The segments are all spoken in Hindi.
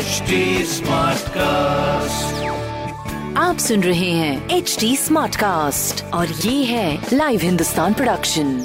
HD Smartcast. आप सुन रहे हैं एच डी स्मार्ट कास्ट और ये है लाइव हिंदुस्तान प्रोडक्शन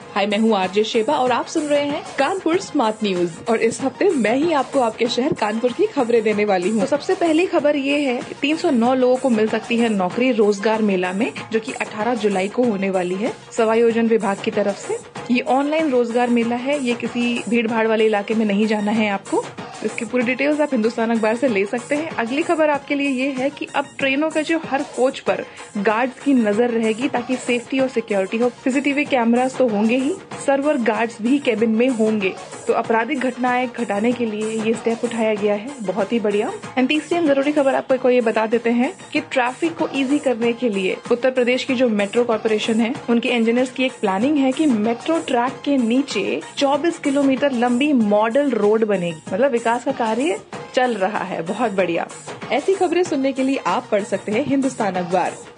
हाय मैं हूँ आरजे शेबा और आप सुन रहे हैं कानपुर स्मार्ट न्यूज़ और इस हफ़्ते मैं ही आपको आपके शहर कानपुर की खबरें देने वाली हूँ। तो सबसे पहली खबर ये है कि 309 लोगों को मिल सकती है नौकरी रोज़गार मेला में जो कि 18 जुलाई को होने वाली है। समायोजन विभाग की तरफ़ से ये ऑनलाइन रोज़गार मेला है, ये किसी भीड़ भाड़ वाले इलाके में नहीं जाना है आपको। इसकी पूरी डिटेल्स आप हिंदुस्तान अखबार से ले सकते हैं। अगली खबर आपके लिए ये है कि अब ट्रेनों का जो हर कोच पर गार्ड्स की नज़र रहेगी ताकि सेफ्टी और सिक्योरिटी हो। सीसीटीवी कैमरास तो होंगे ही। सर्वर गार्ड्स भी केबिन में होंगे। तो आपराधिक घटनाएँ घटाने के लिए ये स्टेप उठाया गया है। बहुत ही बढ़िया। एंड तीसरी हम ज़रूरी खबर आपको ये बता देते हैं कि ट्रैफ़िक को इजी करने के लिए उत्तर प्रदेश की जो मेट्रो कॉरपोरेशन है, उनके इंजीनियर्स की एक प्लानिंग है कि मेट्रो ट्रैक के नीचे 24 किलोमीटर लंबी मॉडल रोड बनेगी। मतलब विकास का कार्य चल रहा है। बहुत बढ़िया। ऐसी खबरें सुनने के लिए आप पढ़ सकते हैं हिंदुस्तान अखबार।